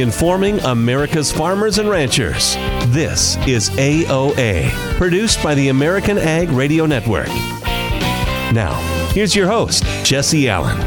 informing America's farmers and ranchers. This is AOA, produced by the American Ag Radio Network. Now, here's your host, Jesse Allen.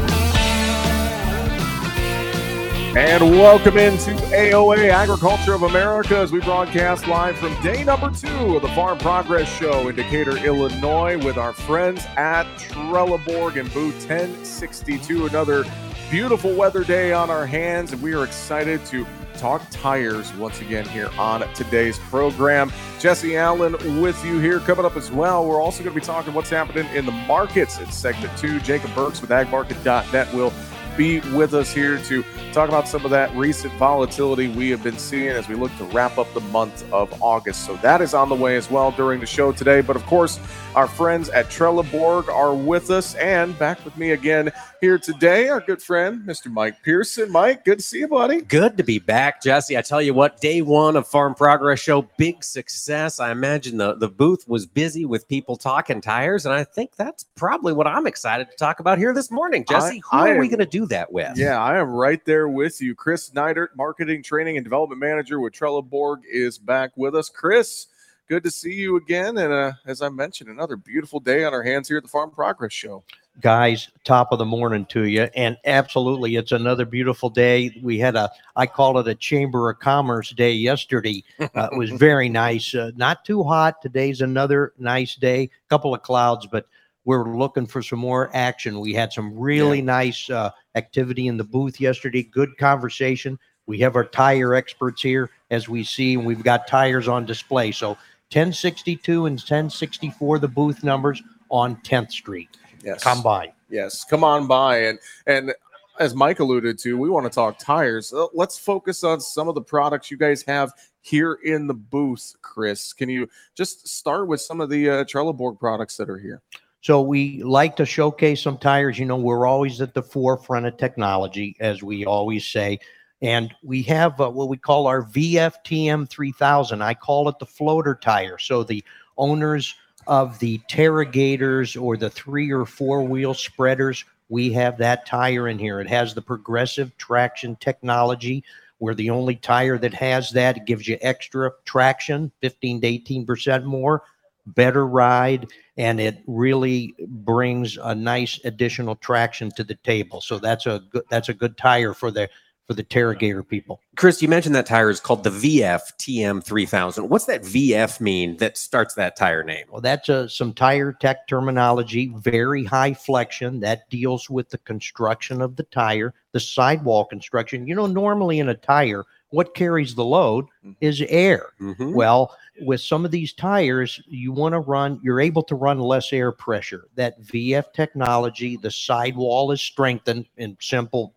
And welcome into AOA Agriculture of America as we broadcast live from day number two of the Farm Progress Show in Decatur, Illinois, with our friends at Trelleborg and booth 1062. Another beautiful weather day on our hands, and we are excited to talk tires once again here on today's program. Jesse Allen with you here. Coming up as well, we're also going to be talking what's happening in the markets in segment two. Jacob Burks with agmarket.net will be with us here to talk about some of that recent volatility we have been seeing as we look to wrap up the month of August. So that is on the way as well during the show today. But of course, our friends at Trelleborg are with us and back with me again here today, our good friend, Mr. Mike Pearson. Mike, good to see you, buddy. Good to be back, Jesse. I tell you what, day one of Farm Progress Show, big success. I imagine the, the booth was busy with people talking tires, and I think that's probably what I'm excited to talk about here this morning. Jesse, I, who I are am, we going to do that with? Yeah, I am right there with you. Chris Neidert, Marketing, Training, and Development Manager with Trelleborg, is back with us. Chris, good to see you again. And uh, as I mentioned, another beautiful day on our hands here at the Farm Progress Show. Guys, top of the morning to you. And absolutely, it's another beautiful day. We had a, I call it a Chamber of Commerce day yesterday. Uh, it was very nice. Uh, not too hot. Today's another nice day. A couple of clouds, but we're looking for some more action. We had some really yeah. nice uh, activity in the booth yesterday. Good conversation. We have our tire experts here, as we see, and we've got tires on display. So 1062 and 1064, the booth numbers on 10th Street. Yes. Come by. Yes, come on by. And and as Mike alluded to, we want to talk tires. Uh, let's focus on some of the products you guys have here in the booth, Chris. Can you just start with some of the uh, Trelleborg products that are here? So we like to showcase some tires. You know, we're always at the forefront of technology, as we always say. And we have uh, what we call our VFTM 3000. I call it the floater tire. So the owners of the Terragators or the three or four wheel spreaders, we have that tire in here. It has the progressive traction technology. We're the only tire that has that. It gives you extra traction, 15 to 18% more, better ride, and it really brings a nice additional traction to the table. So that's a good that's a good tire for the for the Terragator people. Chris, you mentioned that tire is called the VF TM 3000. What's that VF mean that starts that tire name? Well, that's a, some tire tech terminology, very high flexion that deals with the construction of the tire, the sidewall construction. You know, normally in a tire, what carries the load mm-hmm. is air. Mm-hmm. Well, with some of these tires, you want to run, you're able to run less air pressure. That VF technology, the sidewall is strengthened in simple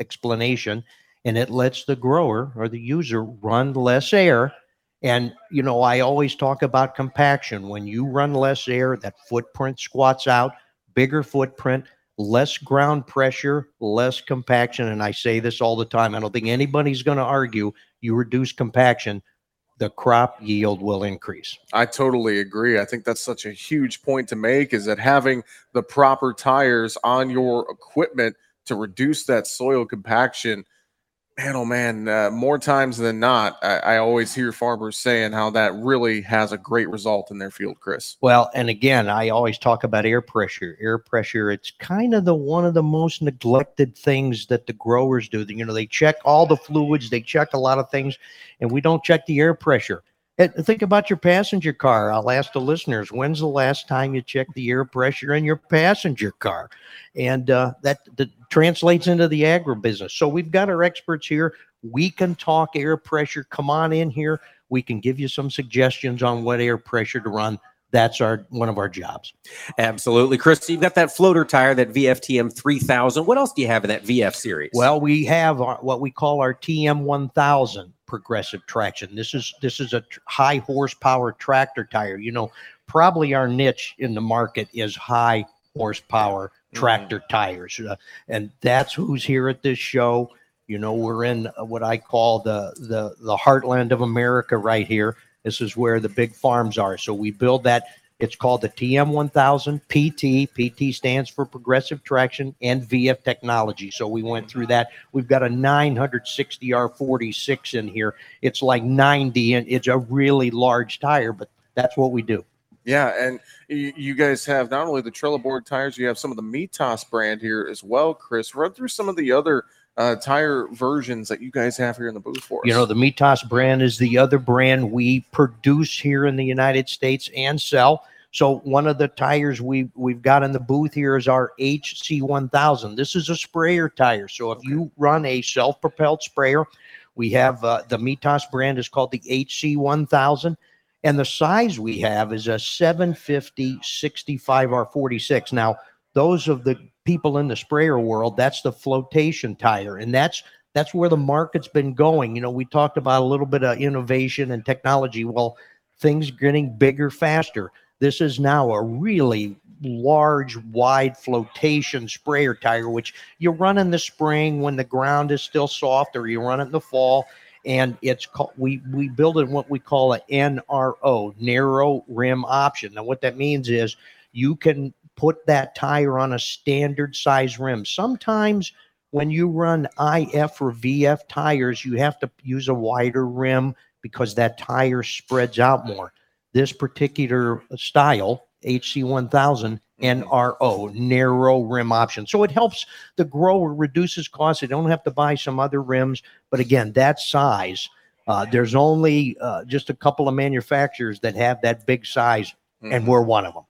explanation and it lets the grower or the user run less air and you know i always talk about compaction when you run less air that footprint squats out bigger footprint less ground pressure less compaction and i say this all the time i don't think anybody's going to argue you reduce compaction the crop yield will increase. I totally agree. I think that's such a huge point to make is that having the proper tires on your equipment to reduce that soil compaction. Man, oh man, uh, more times than not, I, I, always hear farmers saying how that really has a great result in their field, Chris. Well, and again, I always talk about air pressure. Air pressure, it's kind of the one of the most neglected things that the growers do. You know, they check all the fluids, they check a lot of things, and we don't check the air pressure. And think about your passenger car. I'll ask the listeners, when's the last time you checked the air pressure in your passenger car? And uh, that, that translates into the agribusiness. So we've got our experts here. We can talk air pressure. Come on in here. We can give you some suggestions on what air pressure to run that's our one of our jobs. Absolutely, Chris. You've got that floater tire, that VFTM 3000. What else do you have in that VF series? Well, we have our, what we call our TM 1000 progressive traction. This is this is a tr- high horsepower tractor tire. You know, probably our niche in the market is high horsepower mm-hmm. tractor mm. tires, uh, and that's who's here at this show. You know, we're in what I call the the the heartland of America right here. This is where the big farms are. So we build that It's called the TM1000 PT. PT stands for Progressive Traction and VF Technology. So we went through that. We've got a 960 R46 in here. It's like 90, and it's a really large tire, but that's what we do. Yeah, and you guys have not only the Trelleborg tires, you have some of the Mitas brand here as well, Chris. Run through some of the other uh, tire versions that you guys have here in the booth for us. You know, the Mitas brand is the other brand we produce here in the United States and sell. So one of the tires we we've got in the booth here is our HC1000. This is a sprayer tire. So if okay. you run a self-propelled sprayer, we have uh, the Mitas brand is called the HC1000 and the size we have is a 750 65R46. Now, those of the people in the sprayer world, that's the flotation tire. And that's that's where the market's been going. You know, we talked about a little bit of innovation and technology. Well, things getting bigger faster. This is now a really large, wide flotation sprayer tire, which you run in the spring when the ground is still soft, or you run it in the fall and it's called we we build in what we call a NRO narrow rim option. Now what that means is you can put that tire on a standard size rim. Sometimes when you run IF or VF tires, you have to use a wider rim because that tire spreads out more. This particular style, HC1000, NRO, narrow rim option. So it helps the grower reduces costs. They don't have to buy some other rims. But again, that size, uh, there's only uh, just a couple of manufacturers that have that big size, mm-hmm. and we're one of them.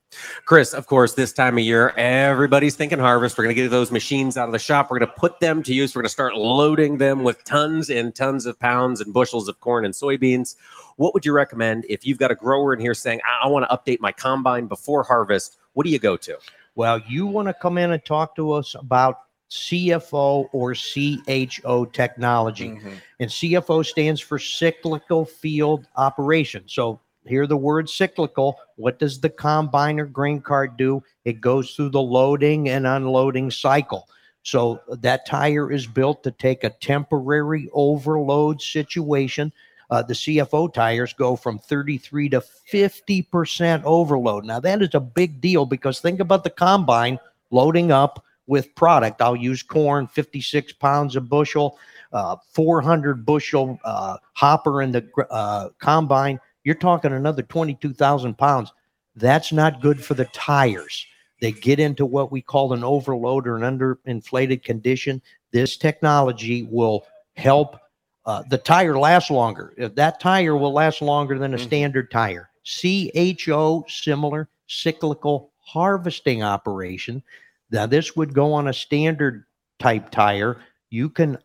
Chris, of course, this time of year, everybody's thinking harvest. We're going to get those machines out of the shop. We're going to put them to use. We're going to start loading them with tons and tons of pounds and bushels of corn and soybeans. What would you recommend if you've got a grower in here saying, I, I want to update my combine before harvest? What do you go to? Well, you want to come in and talk to us about CFO or CHO technology. Mm-hmm. And CFO stands for cyclical field operation. So hear the word cyclical. What does the combiner grain cart do? It goes through the loading and unloading cycle. So that tire is built to take a temporary overload situation uh, the CFO tires go from 33 to 50% overload. Now, that is a big deal because think about the combine loading up with product. I'll use corn, 56 pounds a bushel, uh, 400 bushel uh, hopper in the uh, combine. You're talking another 22,000 pounds. That's not good for the tires. They get into what we call an overload or an underinflated condition. This technology will help uh, the tire lasts longer. That tire will last longer than a mm-hmm. standard tire. CHO, similar cyclical harvesting operation. Now, this would go on a standard type tire. You can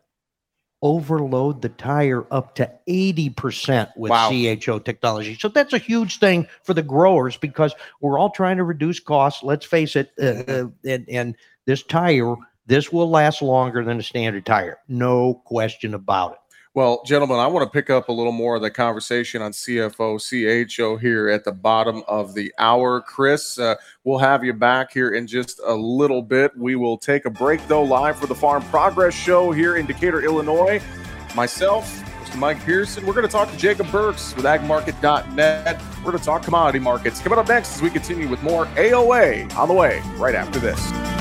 overload the tire up to 80% with wow. CHO technology. So that's a huge thing for the growers because we're all trying to reduce costs. Let's face it. Uh, mm-hmm. uh, and, and this tire, this will last longer than a standard tire. No question about it. Well, gentlemen, I want to pick up a little more of the conversation on CFO, CHO here at the bottom of the hour. Chris, uh, we'll have you back here in just a little bit. We will take a break, though, live for the Farm Progress Show here in Decatur, Illinois. Myself, Mr. Mike Pearson, we're going to talk to Jacob Burks with agmarket.net. We're going to talk commodity markets. Coming up next as we continue with more AOA on the way right after this.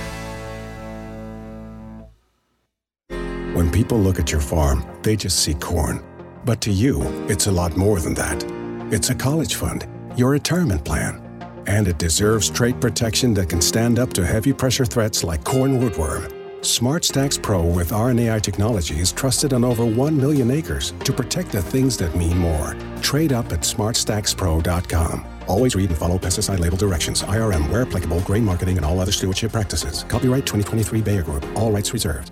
When people look at your farm, they just see corn. But to you, it's a lot more than that. It's a college fund, your retirement plan, and it deserves trait protection that can stand up to heavy pressure threats like corn rootworm. SmartStax Pro with RNAi technology is trusted on over 1 million acres to protect the things that mean more. Trade up at smartstaxpro.com. Always read and follow pesticide label directions. IRM, where applicable, grain marketing, and all other stewardship practices. Copyright 2023 Bayer Group. All rights reserved.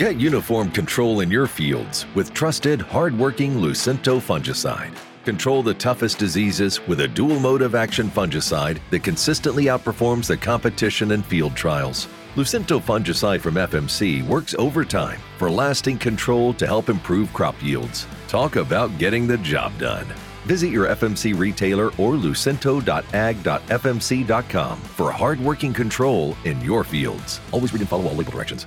Get uniform control in your fields with trusted, hard-working Lucento fungicide. Control the toughest diseases with a dual mode of action fungicide that consistently outperforms the competition in field trials. Lucento fungicide from FMC works overtime for lasting control to help improve crop yields. Talk about getting the job done. Visit your FMC retailer or lucento.ag.fmc.com for hard-working control in your fields. Always read and follow all label directions.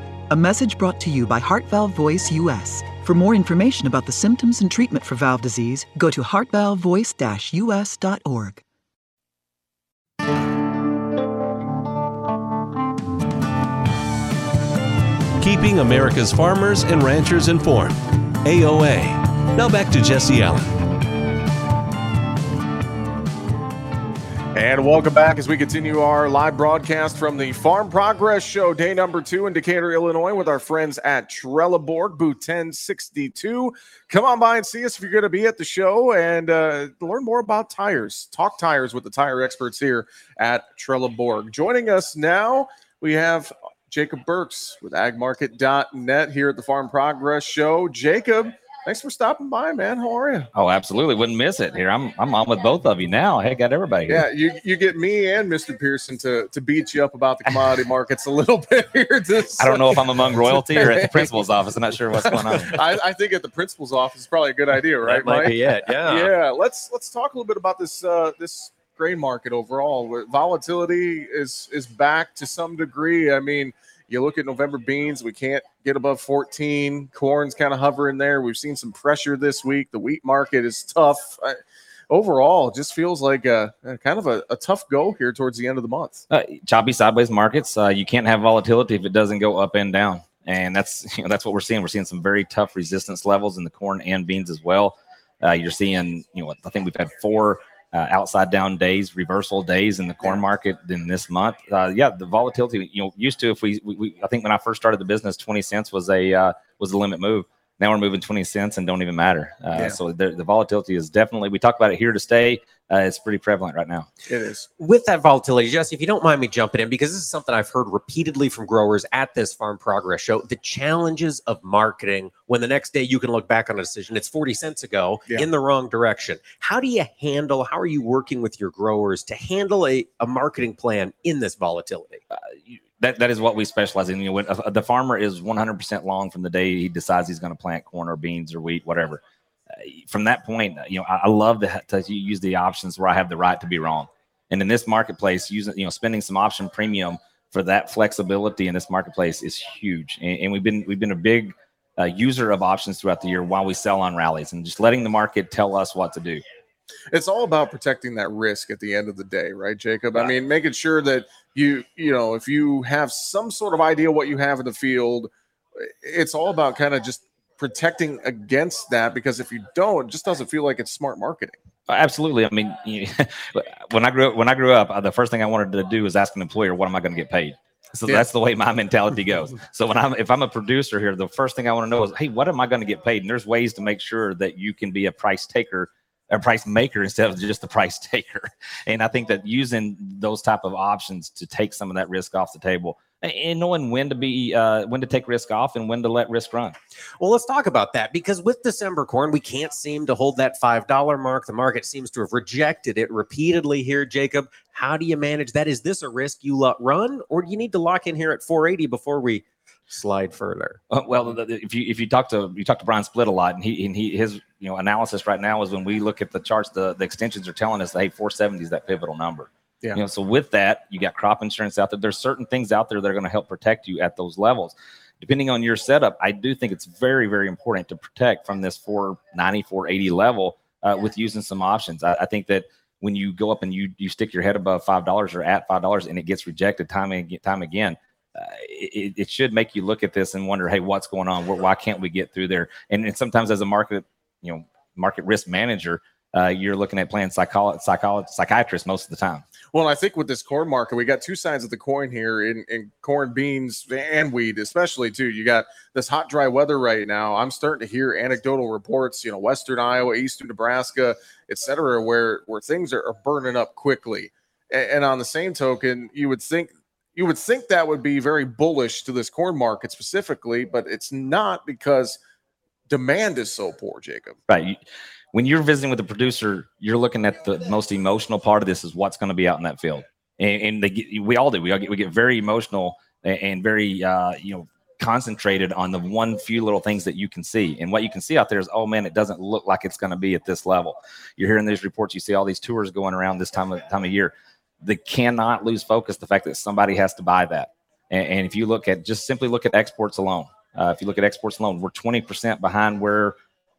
A message brought to you by Heart Valve Voice US. For more information about the symptoms and treatment for valve disease, go to heartvalvevoice-us.org. Keeping America's farmers and ranchers informed. AOA. Now back to Jesse Allen. And welcome back as we continue our live broadcast from the Farm Progress Show, day number two in Decatur, Illinois, with our friends at Trelleborg, booth 1062. Come on by and see us if you're going to be at the show and uh, learn more about tires. Talk tires with the tire experts here at Trelleborg. Joining us now, we have Jacob Burks with agmarket.net here at the Farm Progress Show. Jacob, thanks for stopping by, man. How are you? Oh, absolutely. Wouldn't miss it here. I'm I'm on with both of you now. Hey, got everybody here. Yeah, you, you get me and Mr. Pearson to, to beat you up about the commodity markets a little bit here. This, I don't know if I'm among royalty or at the principal's office. I'm not sure what's going on. I, I think at the principal's office is probably a good idea, right, that might Mike? be it. Yeah. yeah let's let's talk a little bit about this uh this grain market overall volatility is is back to some degree i mean you look at november beans we can't get above 14 corn's kind of hovering there we've seen some pressure this week the wheat market is tough I, overall just feels like a, a kind of a, a tough go here towards the end of the month Uh, choppy sideways markets. Uh, you can't have volatility if it doesn't go up and down, and that's you know that's what we're seeing. We're seeing some very tough resistance levels in the corn and beans as well. Uh, you're seeing you know I think we've had four uh, outside down days, reversal days in the corn market in this month. Uh, yeah, the volatility. You know, used to if we, we, we I think when I first started the business, twenty cents was a uh, was the limit move. Now we're moving twenty cents and don't even matter. Uh, Yeah. So the, the volatility is definitely. We talk about it here to stay. Uh, it's pretty prevalent right now. it is with that volatility, Jesse, if you don't mind me jumping in, because this is something I've heard repeatedly from growers at this Farm Progress show the challenges of marketing when the next day you can look back on a decision, it's 40 cents ago Yeah. in the wrong direction. How do you handle, how are you working with your growers to handle a, a marketing plan in this volatility? you- that that is what we specialize in. You know, when uh, the farmer is 100% long from the day he decides he's going to plant corn or beans or wheat, whatever. Uh, from that point, uh, you know, I, I love to, to use the options where I have the right to be wrong. And in this marketplace, using you know, spending some option premium for that flexibility in this marketplace is huge. And, and we've been we've been a big uh, user of options throughout the year while we sell on rallies and just letting the market tell us what to do. it's all about protecting that risk at the end of the day, right, Jacob? I mean, making sure that you, you know, if you have some sort of idea what you have in the field, it's all about kind of just protecting against that because if you don't, it just doesn't feel like it's smart marketing. Uh, Absolutely. I mean, you, when I grew up, when I grew up, uh, the first thing I wanted to do was ask an employer, "What am I going to get paid?" So Yeah. that's the way my mentality goes. So when I'm if I'm a producer here, the first thing I want to know is, hey, what am I going to get paid? And there's ways to make sure that you can be a price taker, a price maker instead of just a price taker. And I think that using those type of options to take some of that risk off the table and- knowing when to be uh, when to take risk off and when to let risk run. Well, let's talk about that because with December corn, we can't seem to hold that $5 mark. The market seems to have rejected it repeatedly here, Jacob. How do you manage that? Is this a risk you let run, or do you need to lock in here at 480 before we slide further? Uh, well, the- the- if you if you talk to you talk to Brian Splitt a lot, and he and he his you know analysis right now is when we look at the charts, the, the extensions are telling us, hey, 470 is that pivotal number. Yeah. You know, so with that, you got crop insurance out there. There's certain things out there that are going to help protect you at those levels. Depending on your setup, I do think it's very, very important to protect from this 490, 480 level uh, with using some options. I, I think that when you go up and you you stick your head above five dollars or at five dollars and it gets rejected time and time again, uh, it, it should make you look at this and wonder, hey, what's going on? Why- can't we get through there? And, and sometimes as a market, you know, market risk manager, uh, you're looking at playing psycholo- psycholo- psychiatrist most of the time. Well, I think with this corn market, we got two sides of the coin here in, in corn, beans, and wheat, especially too. You got this hot, dry weather right now. I'm starting to hear anecdotal reports, you know, Western Iowa, Eastern Nebraska, et cetera, where where things are, are burning up quickly. And, and on the same token, you would think you would think that would be very bullish to this corn market specifically, but it's not because demand is so poor, Jacob. Right. When you're visiting with a producer, you're looking at the most emotional part of this is what's going to be out in that field, and, and get, we all do. We all get we get very emotional and, and very uh, you know concentrated on the one few little things that you can see, and what you can see out there is, oh man, it doesn't look like it's going to be at this level. You're hearing these reports, you see all these tours going around this time of time of year. They cannot lose focus the fact that somebody has to buy that. And, and if you look at just simply look at exports alone, uh, if you look at exports alone, we're 20% behind where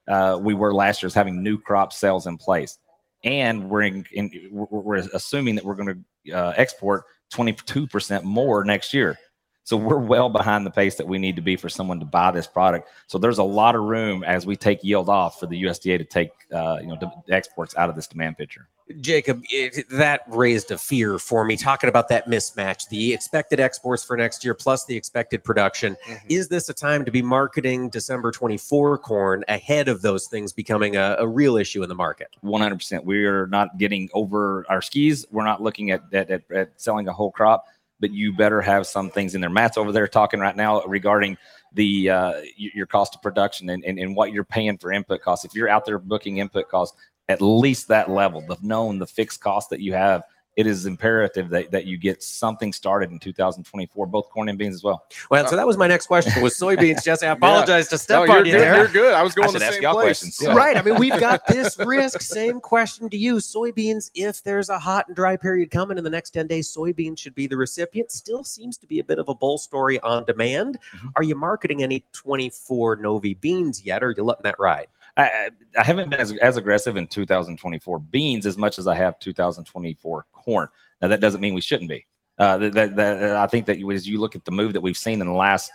uh, we were last year is having new crop sales in place. And we're in, in we're, assuming that we're going to uh, export 22% more next year. So we're well behind the pace that we need to be for someone to buy this product. So there's a lot of room as we take yield off for the USDA to take uh, you know exports out of this demand picture. Jacob, it, that raised a fear for me talking about that mismatch, the expected exports for next year plus the expected production. Is this a time to be marketing December 24 corn ahead of those things becoming a, a real issue in the market? 100%. We are not getting over our skis. We're not looking at, at, at, at selling a whole crop, but you better have some things in there. Matt's over there talking right now regarding the uh, your cost of production and, and, and what you're paying for input costs. If you're out there booking input costs at least that level, the known, the fixed cost that you have, it is imperative that, that you get something started in 2024, both corn and beans as well. Well, so that was my next question was soybeans. Jesse, I apologize to step No, on you're, you good, there. you're good. I was going I the ask same y'all place. questions. Yeah. Right. I mean, we've got this risk. Same question to you. Soybeans, if there's a hot and dry period coming in the next 10 days, soybeans should be the recipient. Still seems to be a bit of a bull story on demand. Mhm. Are you marketing any 24 Novi beans yet, or are you letting that ride? I, I haven't been as, as aggressive in 2024 beans as much as I have 2024 corn. Now that doesn't mean we shouldn't be. Uh, that, that, that- I think that you- as you look at the move that we've seen in the last,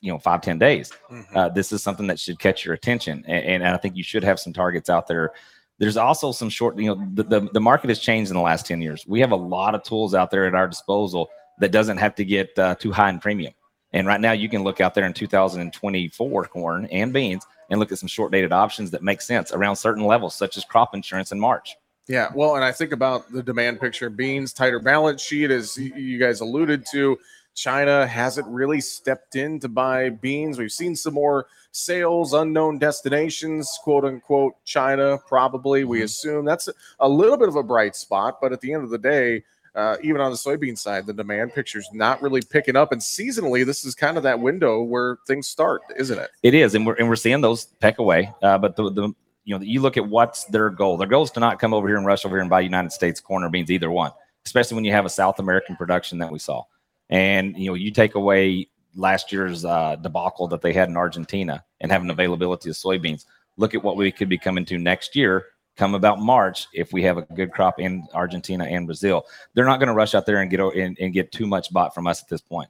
you know, five ten days, Mhm. uh, this is something that should catch your attention, and, and I think you should have some targets out there. There's also some short, you know, the, the, the market has changed in the last 10 years. We have a lot of tools out there at our disposal that doesn't have to get uh, too high in premium. And right now, you can look out there in 2024 corn and beans and look at some short dated options that make sense around certain levels, such as crop insurance in March. Yeah, well, and I think about the demand picture beans, tighter balance sheet, as you guys alluded to. China hasn't really stepped in to buy beans. We've seen some more sales, unknown destinations, quote unquote, China, probably. We Mhm. assume that's a little bit of a bright spot, but at the end of the day, uh, even on the soybean side, the demand picture's not really picking up. And seasonally, this is kind of that window where things start, isn't it? It is, and we're and we're seeing those peck away. Uh, but the the you know you look at what's their goal. Their goal is to not come over here and rush over here and buy United States corn or beans, either one. Especially when you have a South American production that we saw, and you know you take away last year's uh, debacle that they had in Argentina and have an availability of soybeans. Look at what we could be coming to next year. Come about March, if we have a good crop in Argentina and Brazil, they're not going to rush out there and get and, and get too much bought from us at this point.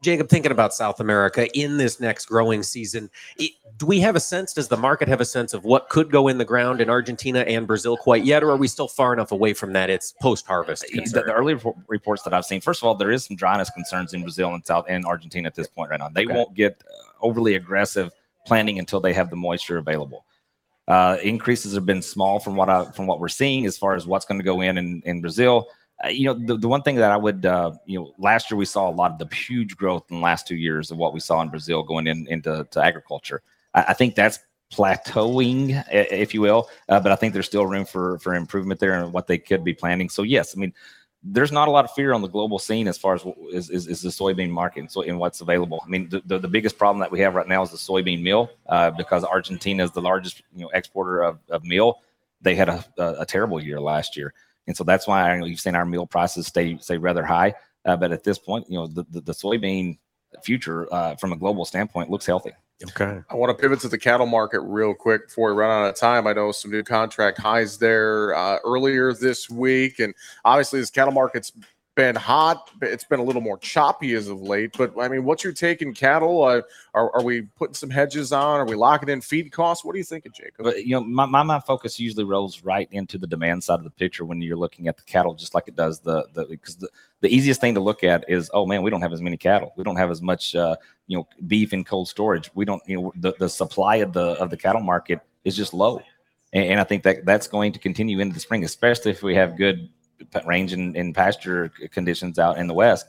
Jacob, thinking about South America in this next growing season, it, do we have a sense? Does the market have a sense of what could go in the ground in Argentina and Brazil quite yet, or are we still far enough away from that? It's post harvest. The, the, early reports that I've seen, first of all, there is some dryness concerns in Brazil and South and Argentina at this point right now. They okay. won't get uh, overly aggressive planting until they have the moisture available. Uh, increases have been small from what I, from what we're seeing as far as what's going to go in in, in Brazil. Uh, you know, the, the one thing that I would, uh, you know, last year we saw a lot of the huge growth in the last two years of what we saw in Brazil going in into to agriculture. I, I think that's plateauing, if you will, uh, but I think there's still room for for improvement there and what they could be planning. So yes, I mean, there's not a lot of fear on the global scene as far as is, is, is the soybean market and, so, and what's available. I mean, the, the, the, biggest problem that we have right now is the soybean meal uh, because Argentina is the largest you know exporter of, of meal. They had a, a, a terrible year last year and so that's why you've seen our meal prices stay stay rather high. Uh, but at this point, you know, the, the, the soybean future uh, from a global standpoint looks healthy. Okay. I want to pivot to the cattle market real quick before we run out of time. I know some new contract highs there uh, earlier this week, and obviously this cattle market's been hot. It's been a little more choppy as of late. But I mean, what's your take in cattle? Uh, are, are we putting some hedges on? Are we locking in feed costs? What are you thinking, Jacob? But, you know, my, my, my focus usually rolls right into the demand side of the picture when you're looking at the cattle, just like it does the the because the, the easiest thing to look at is, oh man, we don't have as many cattle. We don't have as much uh, you know beef in cold storage. We don't you know the, the supply of the of the cattle market is just low. And, and I think that that's going to continue into the spring, especially if we have good range in, in pasture conditions out in the west.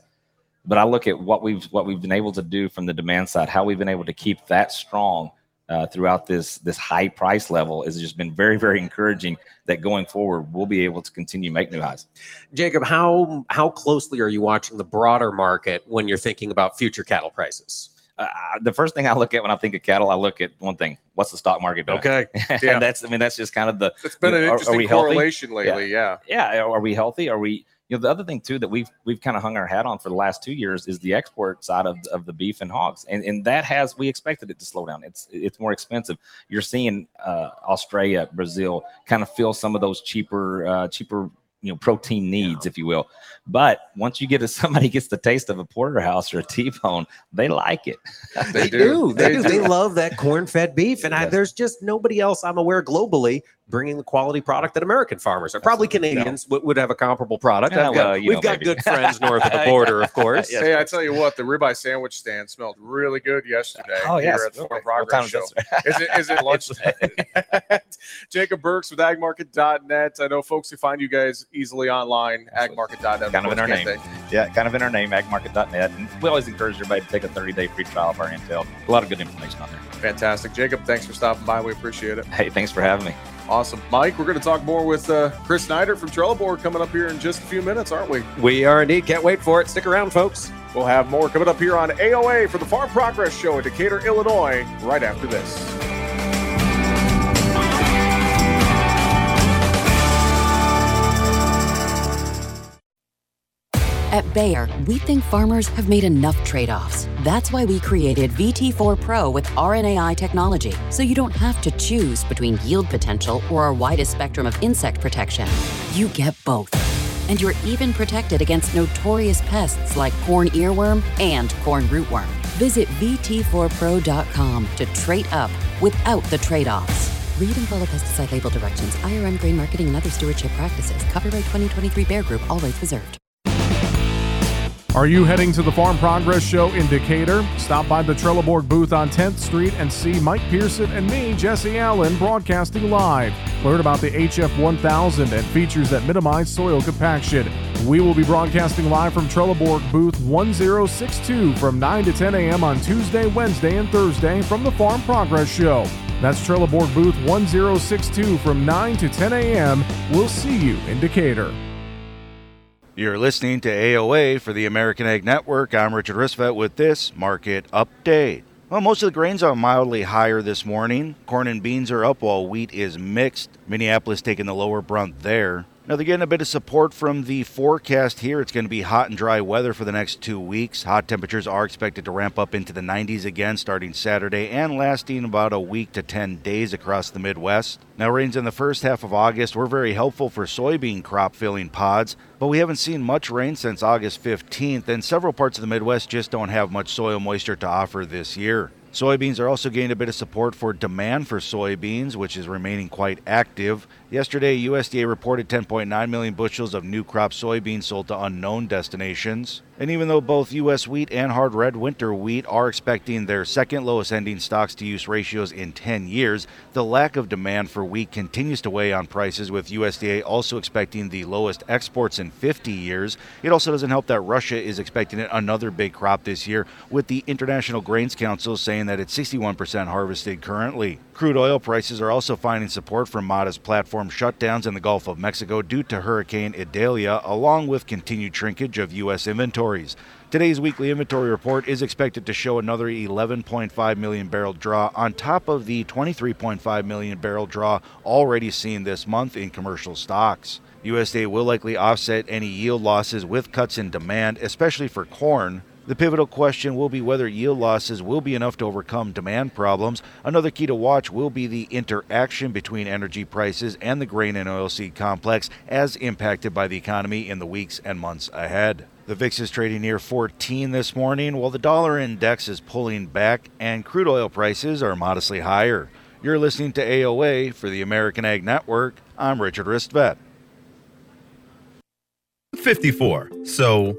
But I look at what we've what we've been able to do from the demand side, how we've been able to keep that strong uh, throughout this this high price level has just been very very encouraging. That going forward, we'll be able to continue make new highs. Jacob, how how closely are you watching the broader market when you're thinking about future cattle prices? Uh, the first thing I look at when I think of cattle, I look at one thing: what's the stock market doing? Okay, yeah. and that's I mean that's just kind of the. It's been an interesting are, are correlation healthy? lately. Yeah. yeah, yeah. Are we healthy? Are we? You know, the other thing too that we've we've kind of hung our hat on for the last two years is the export side of, of the beef and hogs, and and that has we expected it to slow down. It's it's more expensive. You're seeing uh, Australia, Brazil kind of fill some of those cheaper uh, cheaper you know protein needs, if you will. But once you get a somebody gets the taste of a porterhouse or a T-bone, they like it. they, they do. They, do. They love that corn-fed beef, and yes. I, there's just nobody else I'm aware globally bringing the quality product that American farmers are. Probably Canadians no. would, would have a comparable product. Yeah, got, we've know, got maybe. good friends north of the border, of course. yes, hey, I tell you what, the ribeye sandwich stand smelled really good yesterday. Oh yes, at the okay. Progress Show. is it is it lunch? Jacob Burks with agmarket.net. I know folks who find you guys easily online. Agmarket.net. Kind of in our name. They? Yeah, kind of in our name. Agmarket.net. And we always encourage everybody to take a 30 day free trial of our intel. A lot of good information on there. Fantastic, Jacob. Thanks for stopping by. We appreciate it. Hey, thanks for having me. Awesome. Mike, we're going to talk more with uh, Chris Neidert from Trelleborg coming up here in just a few minutes, aren't we? We are indeed. Can't wait for it. Stick around, folks. We'll have more coming up here on AOA for the Farm Progress Show in Decatur, Illinois, right after this. At Bayer, we think farmers have made enough trade offs. That's why we created VT4 Pro with RNAi technology, so you don't have to choose between yield potential or our widest spectrum of insect protection. You get both. And you're even protected against notorious pests like corn earworm and corn rootworm. Visit VT4Pro.com to trade up without the trade offs. Read and follow pesticide label directions, IRM grain marketing, and other stewardship practices. Copyright 2023 Bayer Group, all rights reserved. Are you heading to the Farm Progress Show in Decatur? Stop by the Trelleborg booth on 10th Street and see Mike Pearson and me, Jesse Allen, broadcasting live. Learn about the HF 1000 and features that minimize soil compaction. We will be broadcasting live from Trelleborg booth 1062 from 9 to 10 a.m. on Tuesday, Wednesday, and Thursday from the Farm Progress Show. That's Trelleborg booth 1062 from 9 to 10 a.m. We'll see you in Decatur. You're listening to AOA for the American Ag Network. I'm Richard Risvet with this market update. Well, most of the grains are mildly higher this morning. Corn and beans are up while wheat is mixed. Minneapolis taking the lower brunt there. Now, they're getting a bit of support from the forecast here. It's going to be hot and dry weather for the next two weeks. Hot temperatures are expected to ramp up into the 90s again starting Saturday and lasting about a week to 10 days across the Midwest. Now, rains in the first half of August were very helpful for soybean crop filling pods, but we haven't seen much rain since August 15th, and several parts of the Midwest just don't have much soil moisture to offer this year. Soybeans are also gaining a bit of support for demand for soybeans, which is remaining quite active. Yesterday, USDA reported 10.9 million bushels of new crop soybeans sold to unknown destinations. And even though both U.S. wheat and hard red winter wheat are expecting their second lowest ending stocks to use ratios in 10 years, the lack of demand for wheat continues to weigh on prices, with USDA also expecting the lowest exports in 50 years. It also doesn't help that Russia is expecting another big crop this year, with the International Grains Council saying that it's 61% harvested currently. Crude oil prices are also finding support from modest platform shutdowns in the Gulf of Mexico due to Hurricane Idalia, along with continued shrinkage of U.S. inventories. Today's weekly inventory report is expected to show another 11.5 million barrel draw on top of the 23.5 million barrel draw already seen this month in commercial stocks. USDA will likely offset any yield losses with cuts in demand, especially for corn. The pivotal question will be whether yield losses will be enough to overcome demand problems. Another key to watch will be the interaction between energy prices and the grain and oilseed complex as impacted by the economy in the weeks and months ahead. The VIX is trading near 14 this morning, while the dollar index is pulling back and crude oil prices are modestly higher. You're listening to AOA for the American Ag Network. I'm Richard Ristvet. 54. So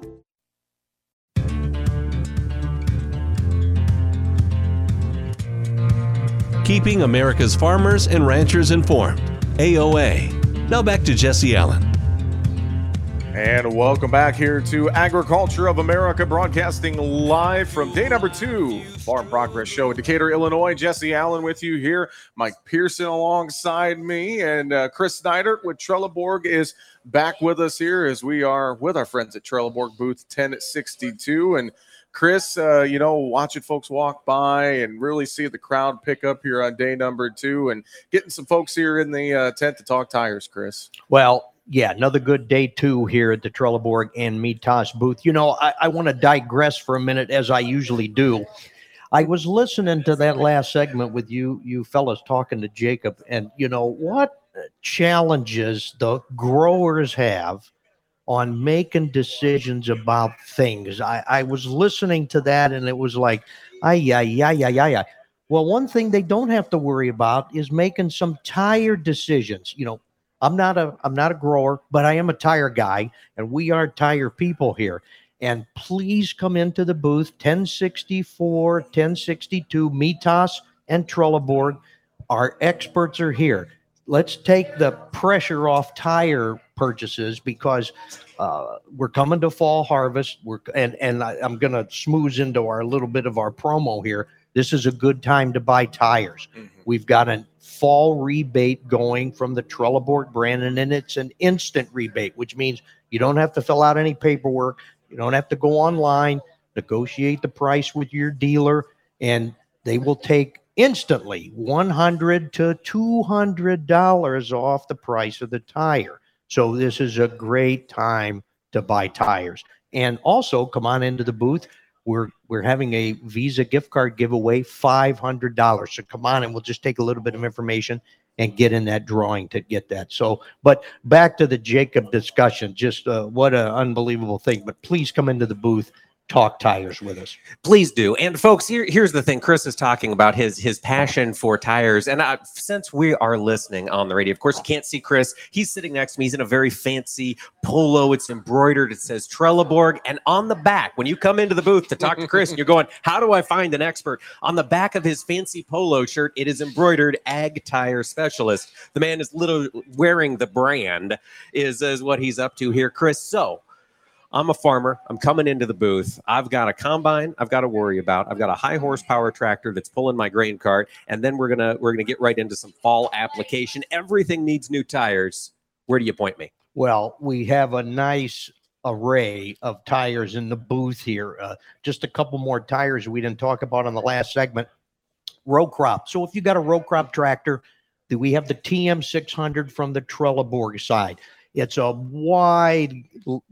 Keeping America's farmers and ranchers informed. AOA. Now back to Jesse Allen. And welcome back here to Agriculture of America, broadcasting live from day number two, Farm Progress Show in Decatur, Illinois. Jesse Allen with you here, Mike Pearson alongside me, and uh, Chris Neidert with Trelleborg is back with us here as we are with our friends at Trelleborg booth 1062. And Chris, uh, you know, watching folks walk by and really see the crowd pick up here on day number two and getting some folks here in the uh, tent to talk tires, Chris. Well, yeah, another good day two here at the Trelleborg and Mitas booth. You know, I, I want to digress for a minute as I usually do. I was listening to that last segment with you, you fellas talking to Jacob, and you know what challenges the growers have on making decisions about things. I, I was listening to that and it was like, ay, ay, ay, ay, ay, ay. Well, one thing they don't have to worry about is making some tire decisions. You know, I'm not a I'm not a grower, but I am a tire guy, and we are tire people here. And please come into the booth 1064, 1062, Mitas and Trelleborg. Our experts are here. Let's take the pressure off tire purchases because uh, we're coming to fall harvest. We're and and I, I'm going to smooth into our little bit of our promo here. This is a good time to buy tires. Mm-hmm. We've got a fall rebate going from the Trelleborg brand, and then it's an instant rebate, which means you don't have to fill out any paperwork. You don't have to go online, negotiate the price with your dealer, and they will take instantly 100 to 200 dollars off the price of the tire. So this is a great time to buy tires. And also come on into the booth. We're we're having a Visa gift card giveaway, $500. So come on and we'll just take a little bit of information and get in that drawing to get that. So, but back to the Jacob discussion, just uh, what an unbelievable thing. But please come into the booth talk tires with us. Please do. And folks, here, here's the thing. Chris is talking about his his passion for tires. And uh, since we are listening on the radio, of course, you can't see Chris. He's sitting next to me. He's in a very fancy polo. It's embroidered. It says Trelleborg. And on the back, when you come into the booth to talk to Chris and you're going, how do I find an expert? On the back of his fancy polo shirt, it is embroidered Ag Tire Specialist. The man is literally wearing the brand is, is what he's up to here, Chris. So I'm a farmer. I'm coming into the booth. I've got a combine I've got to worry about. I've got a high horsepower tractor that's pulling my grain cart, and then we're gonna we're gonna get right into some fall application. Everything needs new tires. Where do you point me? Well, we have a nice array of tires in the booth here. Uh, just a couple more tires we didn't talk about on the last segment. Row crop. So if you got a row crop tractor, we have the TM600 from the Trelleborg side? It's a wide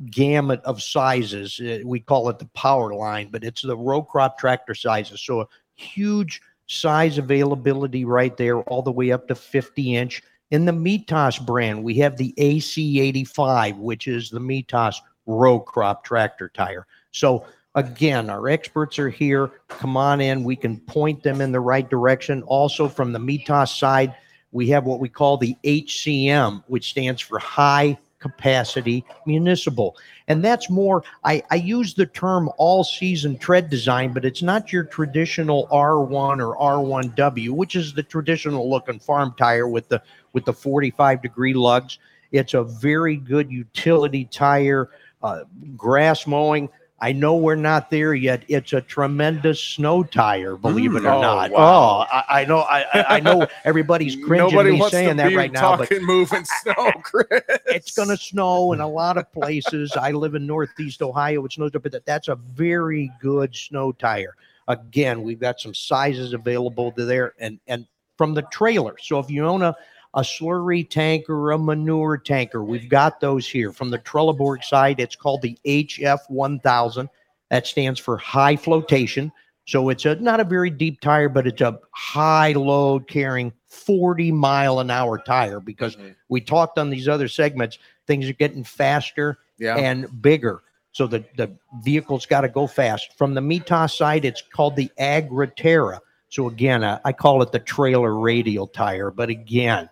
gamut of sizes. Uh, We call it the power line, but it's the row crop tractor sizes. So a huge size availability right there, all the way up to 50 inch. In the Mitas brand, we have the AC85, which is the Mitas row crop tractor tire. So again, our experts are here. Come on in. We can point them in the right direction. Also, from the Mitas side, we have what we call the HCM, which stands for high capacity municipal. And that's more, I, I use the term all season tread design, but it's not your traditional R1 or R1W, which is the traditional looking farm tire with the with the 45 degree lugs. It's a very good utility tire, uh, grass mowing. I know we're not there yet. It's a tremendous snow tire, believe it or mm. Oh, not. wow. Oh, I, I know. I, I- know everybody's cringing Nobody me wants saying to that be right now, but talking moving snow, Chris. it's going to snow in a lot of places. I live in Northeast Ohio. It snows, but that, that's a very good snow tire. Again, we've got some sizes available to there, and and from the trailer. So if you own a a slurry tank or a manure tanker, we've got those here. From the Trelleborg side, it's called the HF 1000. That stands for high flotation. So it's a not a very deep tire, but it's a high load carrying 40 mile an hour tire because mm-hmm. we talked on these other segments, things are getting faster Yeah. and bigger. So the, the vehicle's got to go fast. From the Mitas side, it's called the AgriTerra. So again, I call it the trailer radial tire. But again,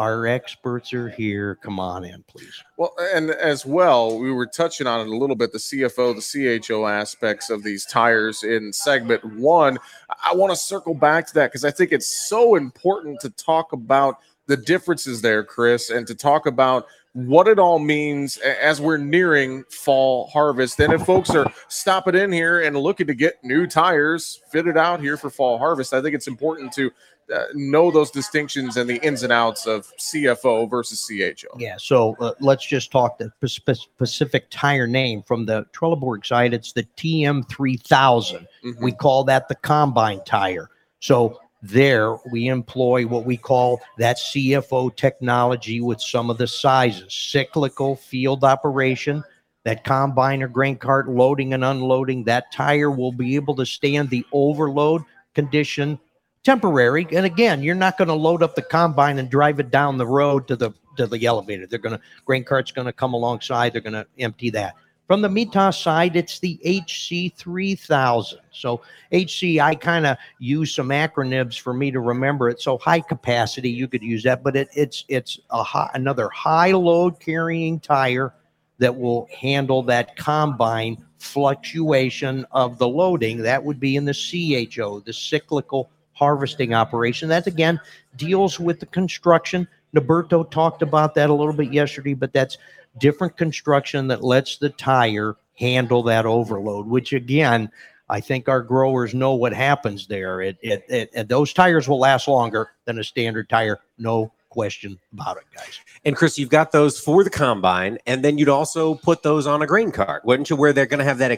our experts are here. Come on in, please. Well, and as well, we were touching on it a little bit the CFO, the CHO aspects of these tires in segment one. I want to circle back to that because I think it's so important to talk about the differences there, Chris, and to talk about what it all means as we're nearing fall harvest. And if folks are stopping in here and looking to get new tires fitted out here for fall harvest, I think it's important to uh, know those distinctions and the ins and outs of CFO versus CHO. Yeah, so uh, let's just talk the specific tire name from the Trelleborg side. It's the TM3000. We call that the combine tire. So there we employ what we call that CFO technology with some of the sizes cyclical field operation. That combine or grain cart loading and unloading, that tire will be able to stand the overload condition temporary. And again, you're not going to load up the combine and drive it down the road to the to the elevator. They're going to grain cart's going to come alongside. They're going to empty that. From the Mitas side, it's the HC 3000. So HC, I kind of use some acronyms for me to remember it. So high capacity, you could use that, but it, it's it's a high, another high load carrying tire that will handle that combine fluctuation of the loading. That would be in the CHO, the cyclical harvesting operation. That again deals with the construction. Noberto talked about that a little bit yesterday, but that's different construction that lets the tire handle that overload, which again, I think our growers know what happens there. It, it, it, and those tires will last longer than a standard tire. No question about it, guys. And Chris, you've got those for the combine, and then you'd also put those on a grain cart, wouldn't you? Where they're going to have that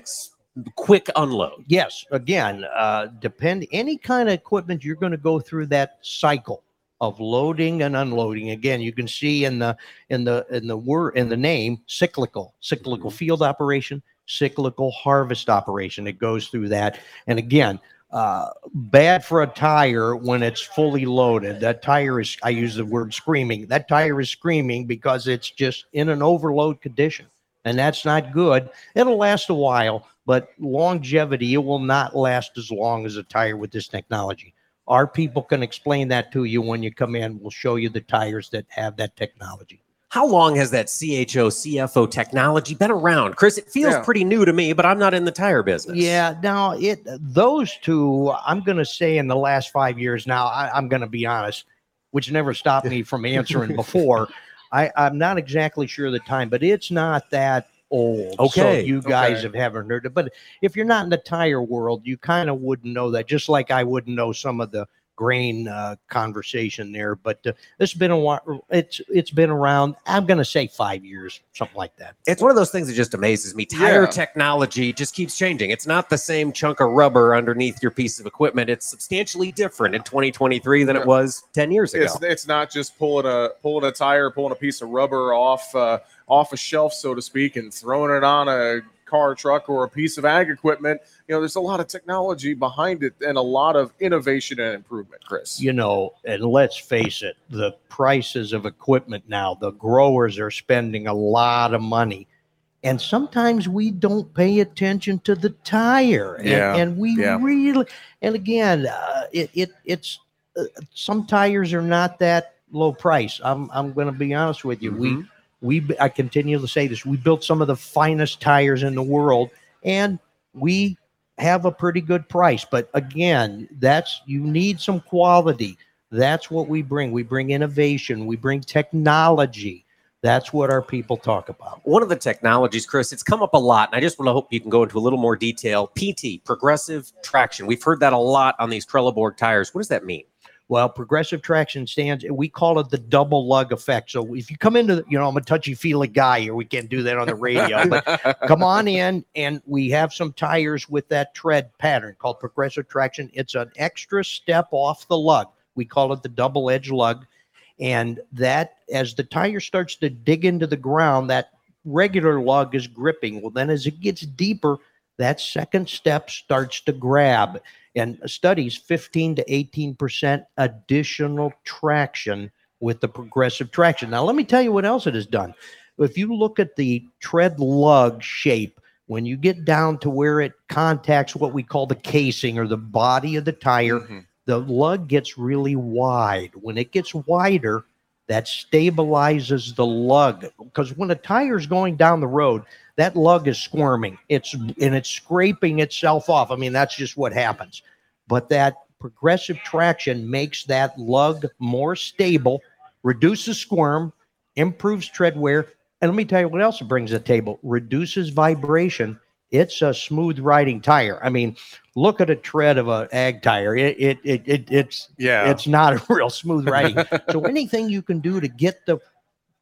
quick unload. Yes, again, uh, depend any kind of equipment you're going to go through that cycle of loading and unloading. Again, you can see in the in the in the word in the name cyclical, cyclical field operation, cyclical harvest operation. It goes through that, and again. uh, bad for a tire when it's fully loaded. That tire is, I use the word screaming. That tire is screaming because it's just in an overload condition, and that's not good. It'll last a while, but longevity, it will not last as long as a tire with this technology. Our people can explain that to you when you come in. We'll show you the tires that have that technology. How long has that CHO CFO technology been around? Chris, it feels Yeah. pretty new to me, but I'm not in the tire business. Yeah, now it those two, I'm going to say in the last five years. Now I, I'm going to be honest, which never stopped me from answering before. I, I'm not exactly sure of the time, but it's not that old. So Okay, you guys okay. have haven't heard it, but if you're not in the tire world, you kind of wouldn't know that. Just like I wouldn't know some of the grain uh, conversation there. But uh, it's been a while. It's it's been around. I'm going to say five years, something like that. It's one of those things that just amazes me. Tire Yeah. technology just keeps changing. It's not the same chunk of rubber underneath your piece of equipment. It's substantially different in 2023 than it was 10 years ago. It's it's not just pulling a pulling a tire, pulling a piece of rubber off uh, off a shelf, so to speak, and throwing it on a car, truck, or a piece of ag equipment. You know, there's a lot of technology behind it and a lot of innovation and improvement, Chris. you know, and let's face it, the prices of equipment now, the growers are spending a lot of money. And sometimes we don't pay attention to the tire. And, Yeah, and we yeah. really, and again, uh, it, it it's uh, some tires are not that low price. I'm, I'm going to be honest with you. We, we, I continue to say this. We built some of the finest tires in the world and we have a pretty good price. But again, that's you need some quality. That's what we bring. We bring innovation. We bring technology. That's what our people talk about. One of the technologies, Chris, it's come up a lot, and I just want to hope you can go into a little more detail. PT, progressive traction. We've heard that a lot on these Trelleborg tires. What does that mean? Well, progressive traction stands. We call it the double lug effect. So if you come into, the, you know, I'm a touchy feely guy here. We can't do that on the radio, but come on in, and we have some tires with that tread pattern called progressive traction. It's an extra step off the lug. We call it the double edge lug, and that as the tire starts to dig into the ground, that regular lug is gripping. Well, then as it gets deeper, that second step starts to grab and studies 15 to 18% additional traction with the progressive traction. Now, let me tell you what else it has done. If you look at the tread lug shape, when you get down to where it contacts what we call the casing or the body of the tire, mm-hmm. the lug gets really wide. When it gets wider, that stabilizes the lug because when a tire is going down the road, that lug is squirming. It's and it's scraping itself off. I mean, that's just what happens. But that progressive traction makes that lug more stable, reduces squirm, improves tread wear, and let me tell you what else it brings to the table: reduces vibration. It's a smooth riding tire. I mean, look at a tread of a ag tire. It it it, it it's Yeah. it's not a real smooth riding. so anything you can do to get the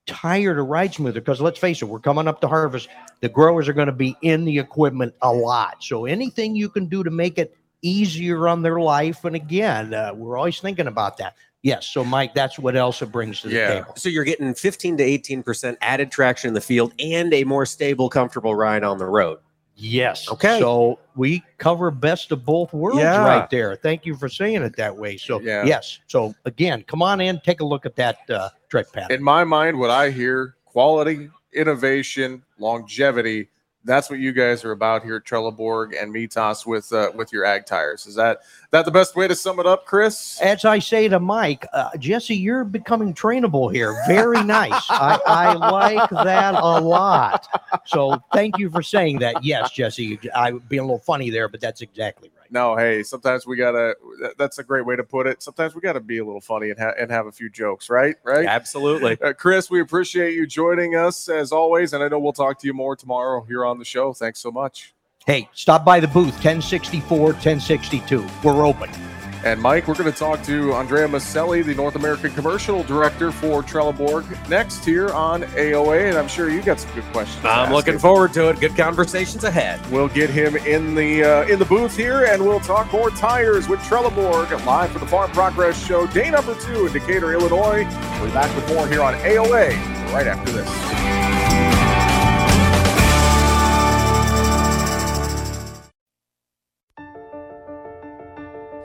tire to ride smoother, because let's face it, we're coming up to harvest. The growers are going to be in the equipment a lot. So anything you can do to make it easier on their life, and again, uh, we're always thinking about that. Yes. So Mike, that's what Elsa brings to the table. So you're getting 15 to 18% added traction in the field and a more stable, comfortable ride on the road. Yes. Okay. So we cover best of both worlds Yeah. right there. Thank you for saying it that way. So Yeah. yes. So again, come on in, take a look at that uh, tread pattern. In my mind, what I hear quality, innovation, longevity. That's what you guys are about here at Trelleborg and Mitas with uh, with your ag tires. Is that that the best way to sum it up, Chris? As I say to Mike, uh, Jesse, you're becoming trainable here. Very nice. I, I like that a lot. So thank you for saying that. Yes, Jesse, I would be a little funny there, but that's exactly right. No, hey, sometimes we gotta. That's a great way to put it. Sometimes we gotta be a little funny and, ha- and have a few jokes, right? Right. Absolutely. Uh, Chris, we appreciate you joining us as always, and I know we'll talk to you more tomorrow here on the show. Thanks so much. Hey, stop by the booth 1064, 1062. We're open. And Mike, we're going to talk to Andrea Masella, the North American Commercial Director for Trelleborg, next here on AOA. And I'm sure you got some good questions. I'm looking him. forward to it. Good conversations ahead. We'll get him in the uh, in the booth here, and we'll talk more tires with Trelleborg live for the Farm Progress Show, day number two in Decatur, Illinois. We'll be back with more here on AOA right after this.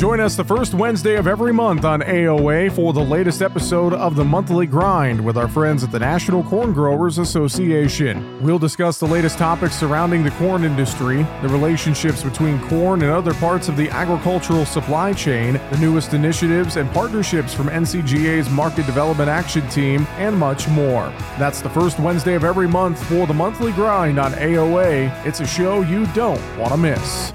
Join us the first Wednesday of every month on AOA for the latest episode of the Monthly Grind with our friends at the National Corn Growers Association. We'll discuss the latest topics surrounding the corn industry, the relationships between corn and other parts of the agricultural supply chain, the newest initiatives and partnerships from NCGA's Market Development Action Team, and much more. That's the first Wednesday of every month for the Monthly Grind on AOA. It's a show you don't want to miss.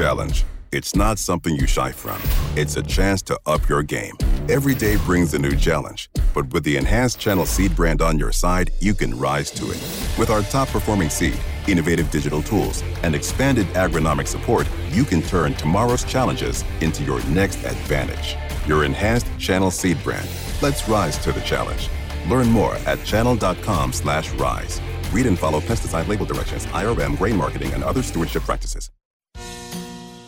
Challenge. It's not something you shy from. It's a chance to up your game. Every day brings a new challenge, but with the enhanced Channel Seed brand on your side, you can rise to it. With our top performing seed, innovative digital tools, and expanded agronomic support, you can turn tomorrow's challenges into your next advantage. Your enhanced Channel Seed brand. Let's rise to the challenge. Learn more at channel.com/rise. Read and follow pesticide label directions, IRM, grain marketing, and other stewardship practices.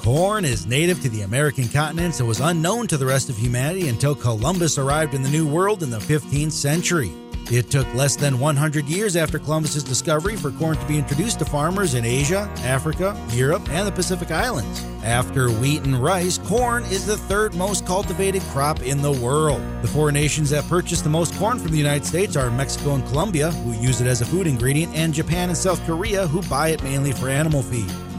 Corn is native to the American continents and was unknown to the rest of humanity until Columbus arrived in the New World in the 15th century. It took less than 100 years after Columbus's discovery for corn to be introduced to farmers in Asia, Africa, Europe, and the Pacific Islands. After wheat and rice, corn is the third most cultivated crop in the world. The four nations that purchase the most corn from the United States are Mexico and Colombia, who use it as a food ingredient, and Japan and South Korea, who buy it mainly for animal feed.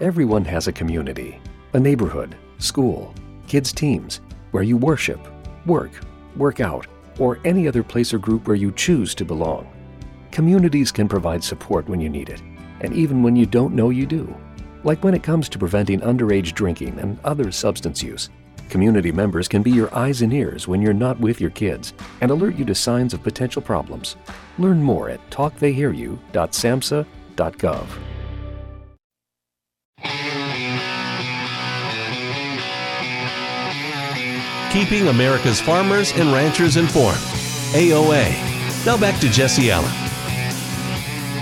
Everyone has a community, a neighborhood, school, kids' teams, where you worship, work, work out, or any other place or group where you choose to belong. Communities can provide support when you need it, and even when you don't know you do. Like when it comes to preventing underage drinking and other substance use. Community members can be your eyes and ears when you're not with your kids and alert you to signs of potential problems. Learn more at talktheyhearyou.samhsa.gov. keeping America's farmers and ranchers informed. AOA. Now back to Jesse Allen.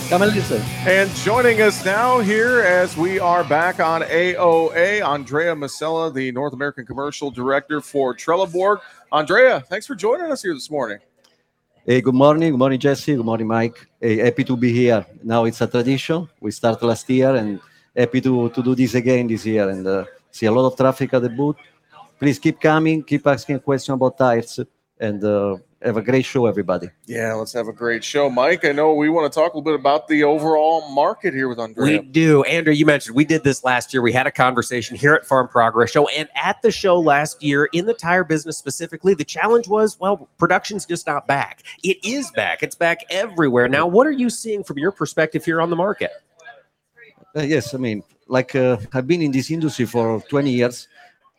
Come and listen. And joining us now here as we are back on AOA, Andrea Masella, the North American Commercial Director for Trelleborg. Andrea, thanks for joining us here this morning. Hey, good morning. Good morning, Jesse. Good morning, Mike. Hey, happy to be here. Now it's a tradition. We started last year and happy to, to do this again this year and uh, see a lot of traffic at the booth. Please keep coming, keep asking questions about tires, and uh, have a great show, everybody. Yeah, let's have a great show. Mike, I know we want to talk a little bit about the overall market here with Andrea. We do. Andrew, you mentioned we did this last year. We had a conversation here at Farm Progress Show and at the show last year in the tire business specifically. The challenge was, well, production's just not back. It is back. It's back everywhere. Now, what are you seeing from your perspective here on the market? Uh, yes, I mean, like uh, I've been in this industry for 20 years,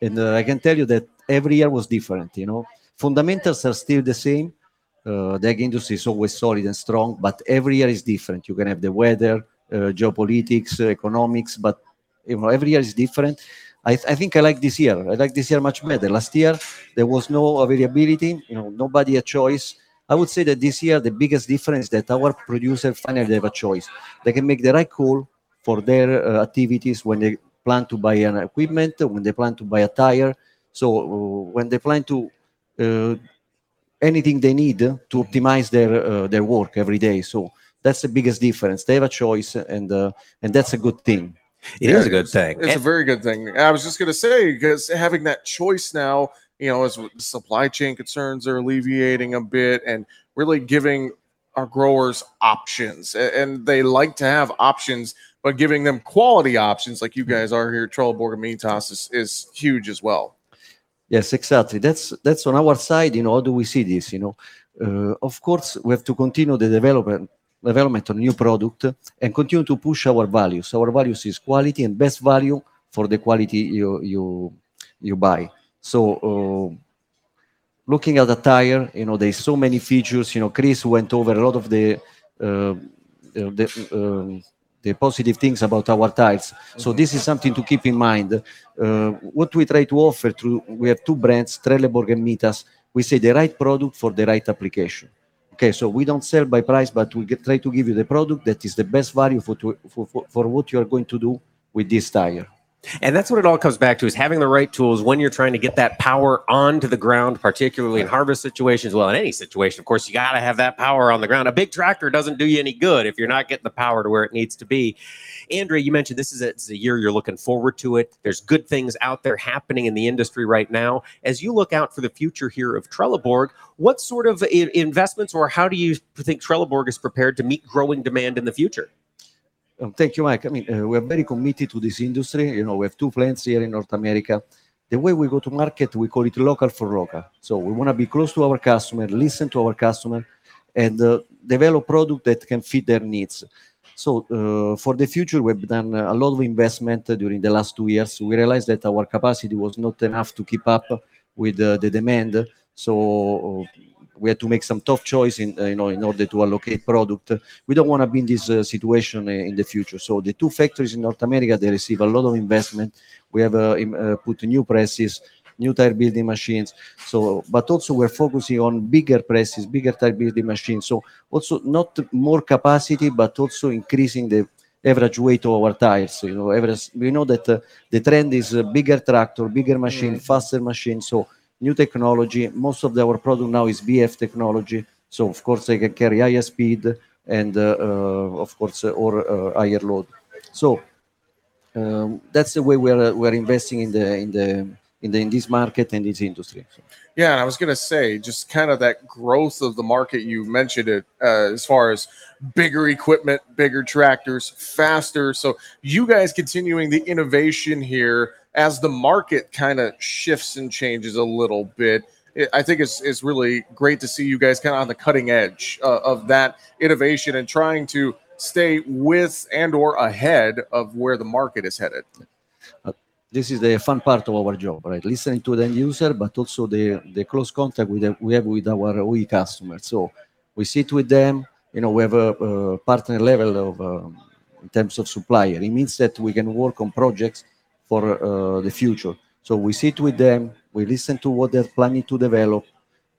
and uh, I can tell you that every year was different. You know, fundamentals are still the same. Uh, the ag industry is always solid and strong, but every year is different. You can have the weather, uh, geopolitics, uh, economics, but you know every year is different. I, th- I, think I like this year. I like this year much better. Last year there was no variability. You know, nobody a choice. I would say that this year the biggest difference is that our producers finally have a choice. They can make the right call for their uh, activities when they plan to buy an equipment, when they plan to buy a tire. So uh, when they plan to uh, anything they need to optimize their uh, their work every day. So that's the biggest difference. They have a choice, and uh, and that's a good thing. It yeah, is a good thing. It's and- a very good thing. I was just going to say because having that choice now, you know, as supply chain concerns are alleviating a bit, and really giving our growers options, and they like to have options. But giving them quality options, like you guys are here, Trelleborg and Mitas, is, is huge as well. Yes, exactly. That's that's on our side. You know, how do we see this? You know, uh, of course, we have to continue the development development of new product and continue to push our values. Our values is quality and best value for the quality you you you buy. So. Uh, looking at the tire, you know, there's so many features. You know, Chris went over a lot of the uh, the um, the positive things about our tires. So this is something to keep in mind. Uh, what we try to offer through we have two brands, Trelleborg and Mitas. We say the right product for the right application. Okay, so we don't sell by price, but we get, try to give you the product that is the best value for, for, for, for what you are going to do with this tire. And that's what it all comes back to is having the right tools when you're trying to get that power onto the ground, particularly in harvest situations. Well, in any situation, of course, you got to have that power on the ground. A big tractor doesn't do you any good if you're not getting the power to where it needs to be. Andrea, you mentioned this is a, a year you're looking forward to it. There's good things out there happening in the industry right now. As you look out for the future here of Trelleborg, what sort of investments or how do you think Trelleborg is prepared to meet growing demand in the future? Um, thank you, Mike. I mean, uh, we're very committed to this industry. You know, we have two plants here in North America. The way we go to market, we call it local for local. So we want to be close to our customer, listen to our customer, and uh, develop product that can fit their needs. So uh, for the future, we've done a lot of investment during the last two years. We realized that our capacity was not enough to keep up with uh, the demand. So we had to make some tough choice in uh, you know in order to allocate product. We don't want to be in this uh, situation uh, in the future. So the two factories in North America they receive a lot of investment. We have put new presses, new tire building machines. So, but also we're focusing on bigger presses, bigger tire building machines. So also not more capacity, but also increasing the average weight of our tires. You know, average, we know that uh, the trend is uh, bigger tractor, bigger machine, mm. faster machine. So new technology. Most of our product now is VF technology. So of course they can carry higher speed and uh, uh, of course uh, or higher load. So um, that's the way we're we're investing in the in the in the in this market and this industry. Yeah, and I was to say just kind of that growth of the market. You mentioned it uh, as far as bigger equipment, bigger tractors, faster. So you guys continuing the innovation here as the market kind of shifts and changes a little bit. I think it's, it's really great to see you guys kind of on the cutting edge uh, of that innovation and trying to stay with and or ahead of where the market is headed. Uh, this is the fun part of our job, right? Listening to the end user, but also the, the close contact with the, we have with our OE customers. So we sit with them. You know, we have a, a partner level of um, in terms of supplier. It means that we can work on projects for uh, the future. So we sit with them, we listen to what they're planning to develop,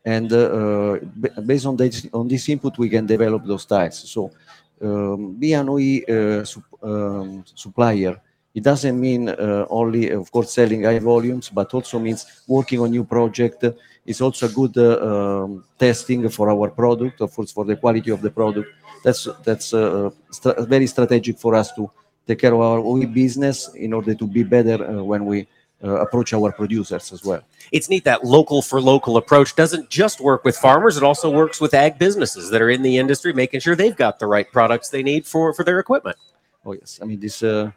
and uh, based on this on this input, we can develop those tires. So um, be an OE uh, um, supplier. It doesn't mean uh, only, of course, selling high volumes, but also means working on new project. It's also a good uh, um, testing for our product, of course, for the quality of the product. That's that's uh, st- very strategic for us to take care of our OE business in order to be better uh, when we uh, approach our producers as well. It's neat that local for local approach doesn't just work with farmers, it also works with ag businesses that are in the industry, making sure they've got the right products they need for, for their equipment. Oh, yes. I mean, this uh,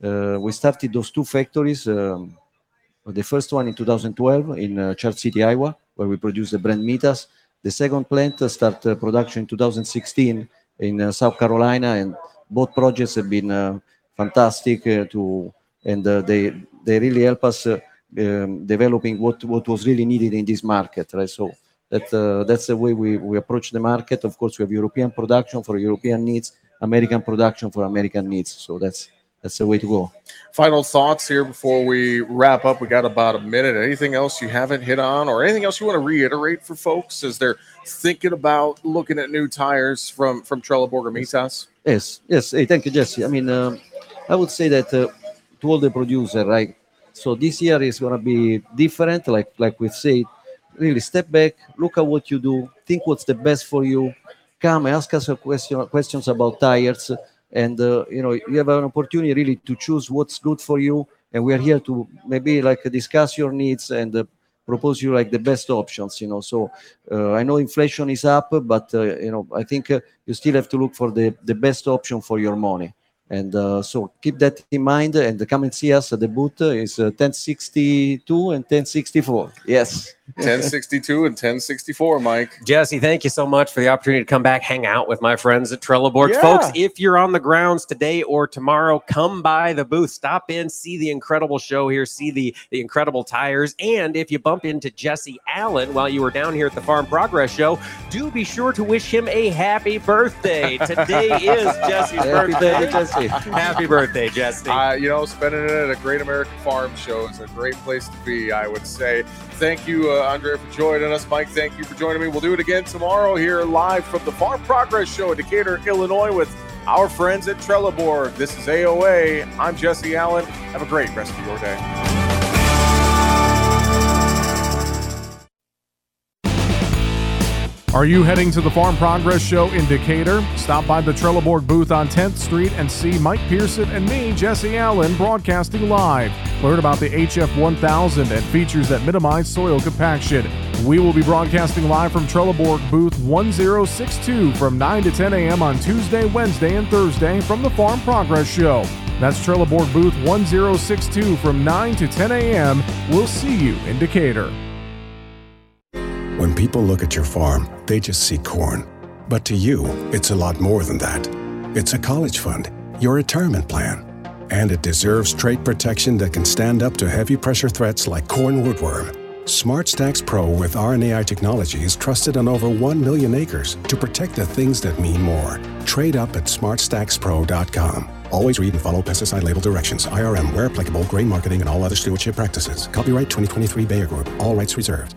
we started those two factories. Um, the first one in 2012 in uh, Charles City, Iowa, where we produce the brand Mitas. The second plant uh, started production in 2016 in uh, South Carolina, and both projects have been uh, fantastic to, and they they really help us um, developing what what was really needed in this market, right? So that uh, that's the way we, we approach the market. Of course, we have European production for European needs, American production for American needs. So that's that's the way to go. Final thoughts here before we wrap up. We got about a minute. Anything else you haven't hit on, or anything else you want to reiterate for folks as they're thinking about looking at new tires from from Trelleborg or Mitas? Yes, yes. Hey, thank you, Jesse. I mean, um, I would say that uh, to all the producer, right? So this year is going to be different. Like like we said, really step back, look at what you do, think what's the best for you. Come ask us a question, questions about tires, and uh, you know you have an opportunity really to choose what's good for you. And we are here to maybe like discuss your needs and uh, propose you like the best options. You know, so uh, I know inflation is up, but uh, you know I think uh, you still have to look for the the best option for your money. And uh, so keep that in mind and come and see us at the booth. is uh, 1062 and 1064. Yes. 1062 and 1064, Mike. Jesse, thank you so much for the opportunity to come back, hang out with my friends at Trelleborg. Yeah. Folks, if you're on the grounds today or tomorrow, come by the booth, stop in, see the incredible show here, see the, the incredible tires. And if you bump into Jesse Allen while you were down here at the Farm Progress Show, do be sure to wish him a happy birthday. Today is Jesse's birthday. birthday, Jesse. happy birthday, Jesse. Uh, you know, spending it at a Great American Farm Show is a great place to be, I would say. Thank you, uh, Uh, Andre, for joining us. Mike, thank you for joining me. We'll do it again tomorrow here live from the Farm Progress Show in Decatur, Illinois, with our friends at Trelleborg. This is AOA. I'm Jesse Allen. Have a great rest of your day. Are you heading to the Farm Progress Show in Decatur? Stop by the Trelleborg booth on 10th Street and see Mike Pearson and me, Jesse Allen, broadcasting live. Learn about the HF 1000 and features that minimize soil compaction. We will be broadcasting live from Trelleborg booth 1062 from 9 to 10 a.m. on Tuesday, Wednesday, and Thursday from the Farm Progress Show. That's Trelleborg booth 1062 from 9 to 10 a.m. We'll see you in Decatur. When people look at your farm, they just see corn. But to you, it's a lot more than that. It's a college fund, your retirement plan, and it deserves trait protection that can stand up to heavy pressure threats like corn rootworm. SmartStax Pro with RNAi technology is trusted on over 1 million acres to protect the things that mean more. Trade up at smartstaxpro.com. Always read and follow pesticide label directions, IRM where applicable, grain marketing, and all other stewardship practices. Copyright 2023 Bayer Group. All rights reserved.